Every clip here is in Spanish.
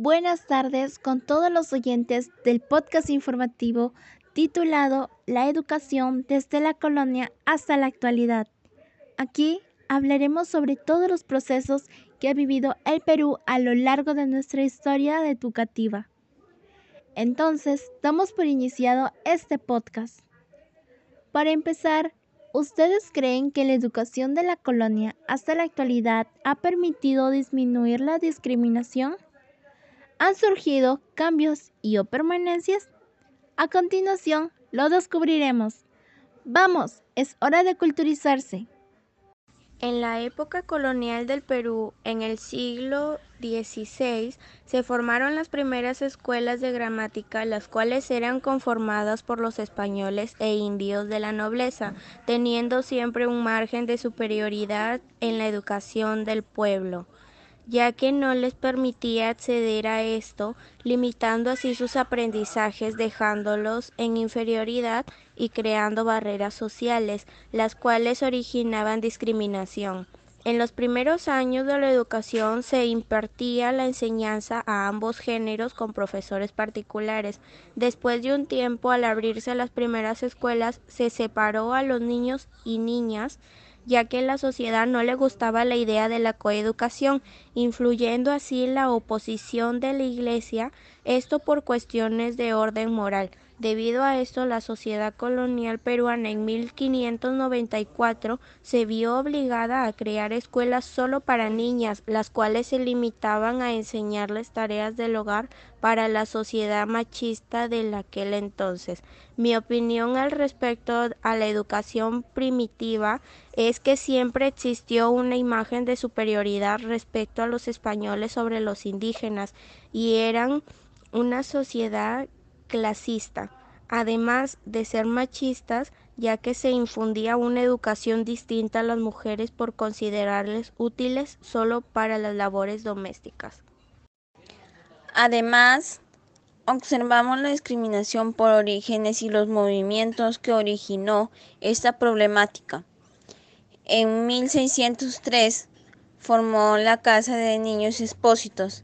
Buenas tardes con todos los oyentes del podcast informativo titulado La educación desde la colonia hasta la actualidad. Aquí hablaremos sobre todos los procesos que ha vivido el Perú a lo largo de nuestra historia educativa. Entonces, damos por iniciado este podcast. Para empezar, ¿ustedes creen que la educación de la colonia hasta la actualidad ha permitido disminuir la discriminación? ¿Han surgido cambios y o permanencias? A continuación, lo descubriremos. Vamos, es hora de culturizarse. En la época colonial del Perú, en el siglo XVI, se formaron las primeras escuelas de gramática, las cuales eran conformadas por los españoles e indios de la nobleza, teniendo siempre un margen de superioridad en la educación del pueblo ya que no les permitía acceder a esto, limitando así sus aprendizajes, dejándolos en inferioridad y creando barreras sociales, las cuales originaban discriminación. En los primeros años de la educación se impartía la enseñanza a ambos géneros con profesores particulares. Después de un tiempo, al abrirse las primeras escuelas, se separó a los niños y niñas ya que la sociedad no le gustaba la idea de la coeducación, influyendo así la oposición de la Iglesia, esto por cuestiones de orden moral. Debido a esto, la sociedad colonial peruana en 1594 se vio obligada a crear escuelas solo para niñas, las cuales se limitaban a enseñarles tareas del hogar para la sociedad machista de aquel entonces. Mi opinión al respecto a la educación primitiva es que siempre existió una imagen de superioridad respecto a los españoles sobre los indígenas y eran una sociedad clasista, además de ser machistas, ya que se infundía una educación distinta a las mujeres por considerarles útiles solo para las labores domésticas. Además, observamos la discriminación por orígenes y los movimientos que originó esta problemática. En 1603 formó la Casa de Niños Expósitos,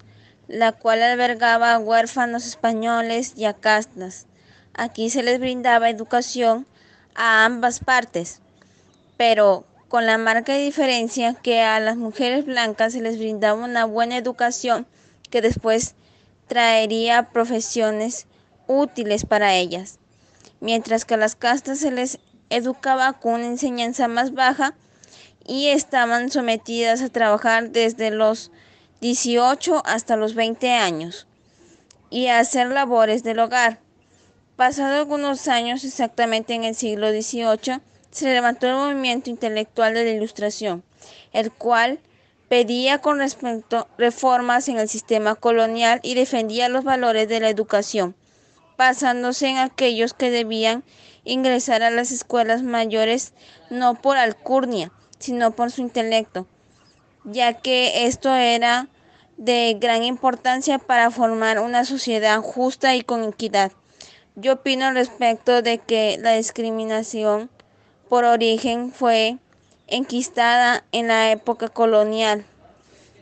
la cual albergaba a huérfanos españoles y a castas. Aquí se les brindaba educación a ambas partes, pero con la marca diferencia que a las mujeres blancas se les brindaba una buena educación que después traería profesiones útiles para ellas, mientras que a las castas se les educaba con una enseñanza más baja y estaban sometidas a trabajar desde los 18 hasta los 20 años y a hacer labores del hogar. Pasado algunos años, exactamente en el siglo XVIII, se levantó el movimiento intelectual de la Ilustración, el cual pedía con respecto reformas en el sistema colonial y defendía los valores de la educación, basándose en aquellos que debían ingresar a las escuelas mayores no por alcurnia, sino por su intelecto, ya que esto era de gran importancia para formar una sociedad justa y con equidad. Yo opino respecto de que la discriminación por origen fue enquistada en la época colonial,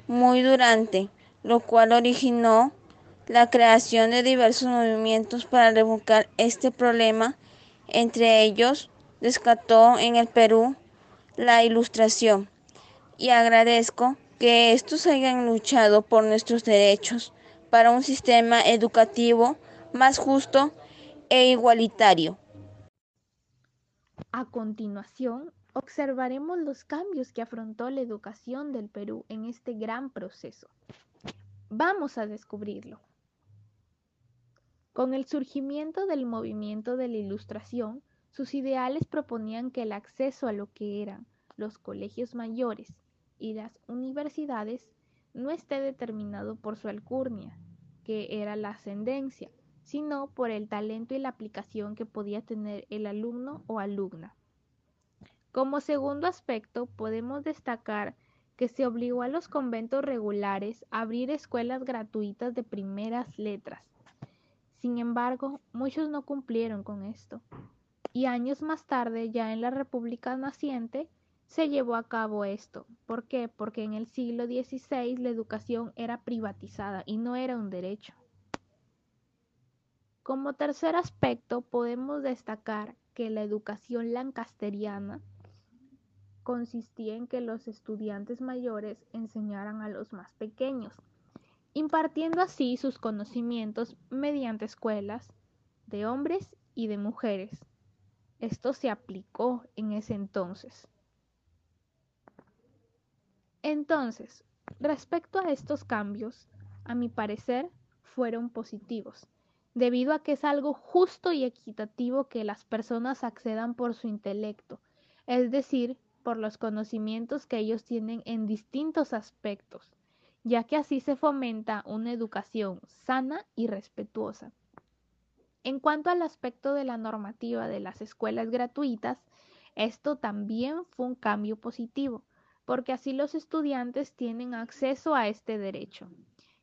muy durante, lo cual originó la creación de diversos movimientos para revocar este problema. Entre ellos, descató en el Perú la ilustración. Y agradezco que estos hayan luchado por nuestros derechos para un sistema educativo más justo e igualitario. A continuación, observaremos los cambios que afrontó la educación del Perú en este gran proceso. Vamos a descubrirlo. Con el surgimiento del movimiento de la Ilustración, sus ideales proponían que el acceso a lo que eran los colegios mayores y las universidades no esté determinado por su alcurnia, que era la ascendencia, sino por el talento y la aplicación que podía tener el alumno o alumna. Como segundo aspecto, podemos destacar que se obligó a los conventos regulares a abrir escuelas gratuitas de primeras letras. Sin embargo, muchos no cumplieron con esto. Y años más tarde, ya en la República naciente, se llevó a cabo esto. ¿Por qué? Porque en el siglo XVI la educación era privatizada y no era un derecho. Como tercer aspecto podemos destacar que la educación lancasteriana consistía en que los estudiantes mayores enseñaran a los más pequeños, impartiendo así sus conocimientos mediante escuelas de hombres y de mujeres. Esto se aplicó en ese entonces. Entonces, respecto a estos cambios, a mi parecer, fueron positivos, debido a que es algo justo y equitativo que las personas accedan por su intelecto, es decir, por los conocimientos que ellos tienen en distintos aspectos, ya que así se fomenta una educación sana y respetuosa. En cuanto al aspecto de la normativa de las escuelas gratuitas, esto también fue un cambio positivo, porque así los estudiantes tienen acceso a este derecho,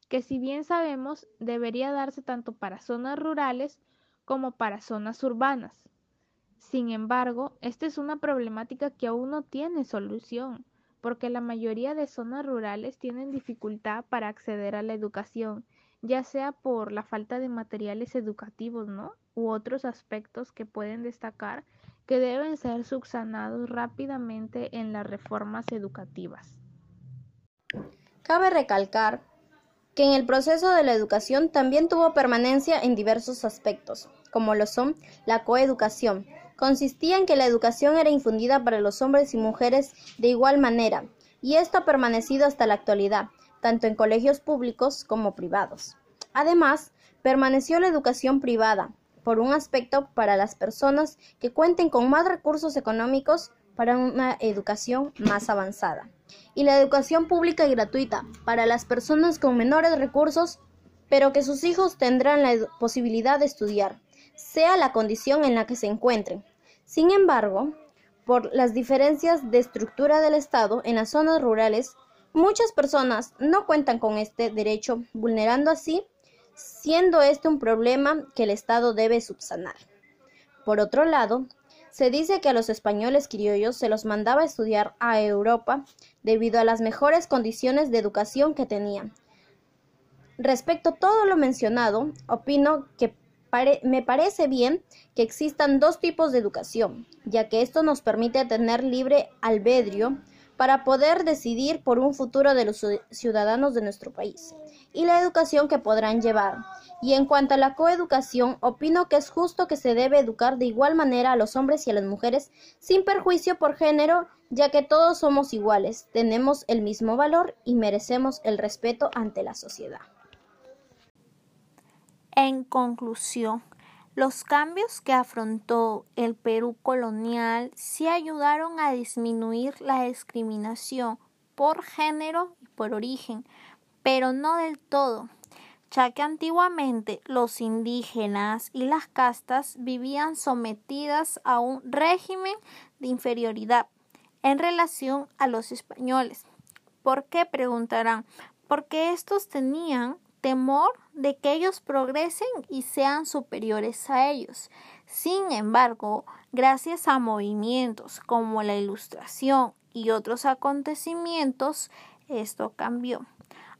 que si bien sabemos debería darse tanto para zonas rurales como para zonas urbanas. Sin embargo, esta es una problemática que aún no tiene solución, porque la mayoría de zonas rurales tienen dificultad para acceder a la educación, ya sea por la falta de materiales educativos, ¿no? U otros aspectos que pueden destacar que deben ser subsanados rápidamente en las reformas educativas. Cabe recalcar que en el proceso de la educación también tuvo permanencia en diversos aspectos, como lo son la coeducación. Consistía en que la educación era infundida para los hombres y mujeres de igual manera, y esto ha permanecido hasta la actualidad, tanto en colegios públicos como privados. Además, permaneció la educación privada, por un aspecto para las personas que cuenten con más recursos económicos para una educación más avanzada. Y la educación pública y gratuita para las personas con menores recursos, pero que sus hijos tendrán la posibilidad de estudiar, sea la condición en la que se encuentren. Sin embargo, por las diferencias de estructura del Estado en las zonas rurales, muchas personas no cuentan con este derecho, vulnerando así siendo este un problema que el Estado debe subsanar. Por otro lado, se dice que a los españoles criollos se los mandaba estudiar a Europa debido a las mejores condiciones de educación que tenían. Respecto a todo lo mencionado, opino que me parece bien que existan dos tipos de educación, ya que esto nos permite tener libre albedrío para poder decidir por un futuro de los ciudadanos de nuestro país y la educación que podrán llevar. Y en cuanto a la coeducación, opino que es justo que se debe educar de igual manera a los hombres y a las mujeres sin perjuicio por género, ya que todos somos iguales, tenemos el mismo valor y merecemos el respeto ante la sociedad. En conclusión, los cambios que afrontó el Perú colonial sí ayudaron a disminuir la discriminación por género y por origen, pero no del todo, ya que antiguamente los indígenas y las castas vivían sometidas a un régimen de inferioridad en relación a los españoles. ¿Por qué? preguntarán. Porque estos tenían temor de que ellos progresen y sean superiores a ellos. Sin embargo, gracias a movimientos como la Ilustración y otros acontecimientos, esto cambió.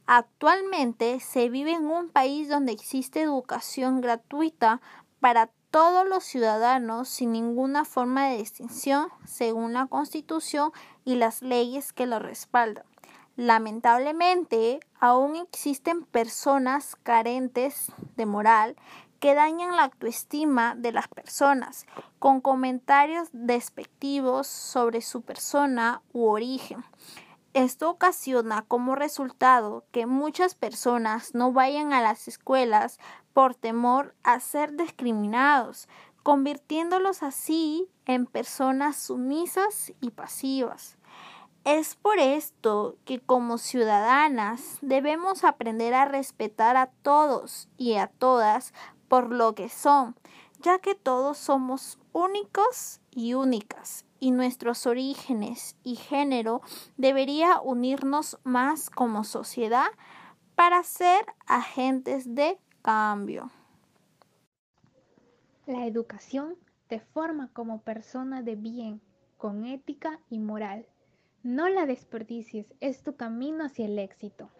Actualmente se vive en un país donde existe educación gratuita para todos los ciudadanos sin ninguna forma de distinción según la Constitución y las leyes que lo respaldan. Lamentablemente, aún existen personas carentes de moral que dañan la autoestima de las personas con comentarios despectivos sobre su persona u origen. Esto ocasiona como resultado que muchas personas no vayan a las escuelas por temor a ser discriminados, convirtiéndolos así en personas sumisas y pasivas. Es por esto que como ciudadanas debemos aprender a respetar a todos y a todas por lo que son, ya que todos somos únicos y únicas y nuestros orígenes y género debería unirnos más como sociedad para ser agentes de cambio. La educación te forma como persona de bien, con ética y moral No la desperdicies, es tu camino hacia el éxito.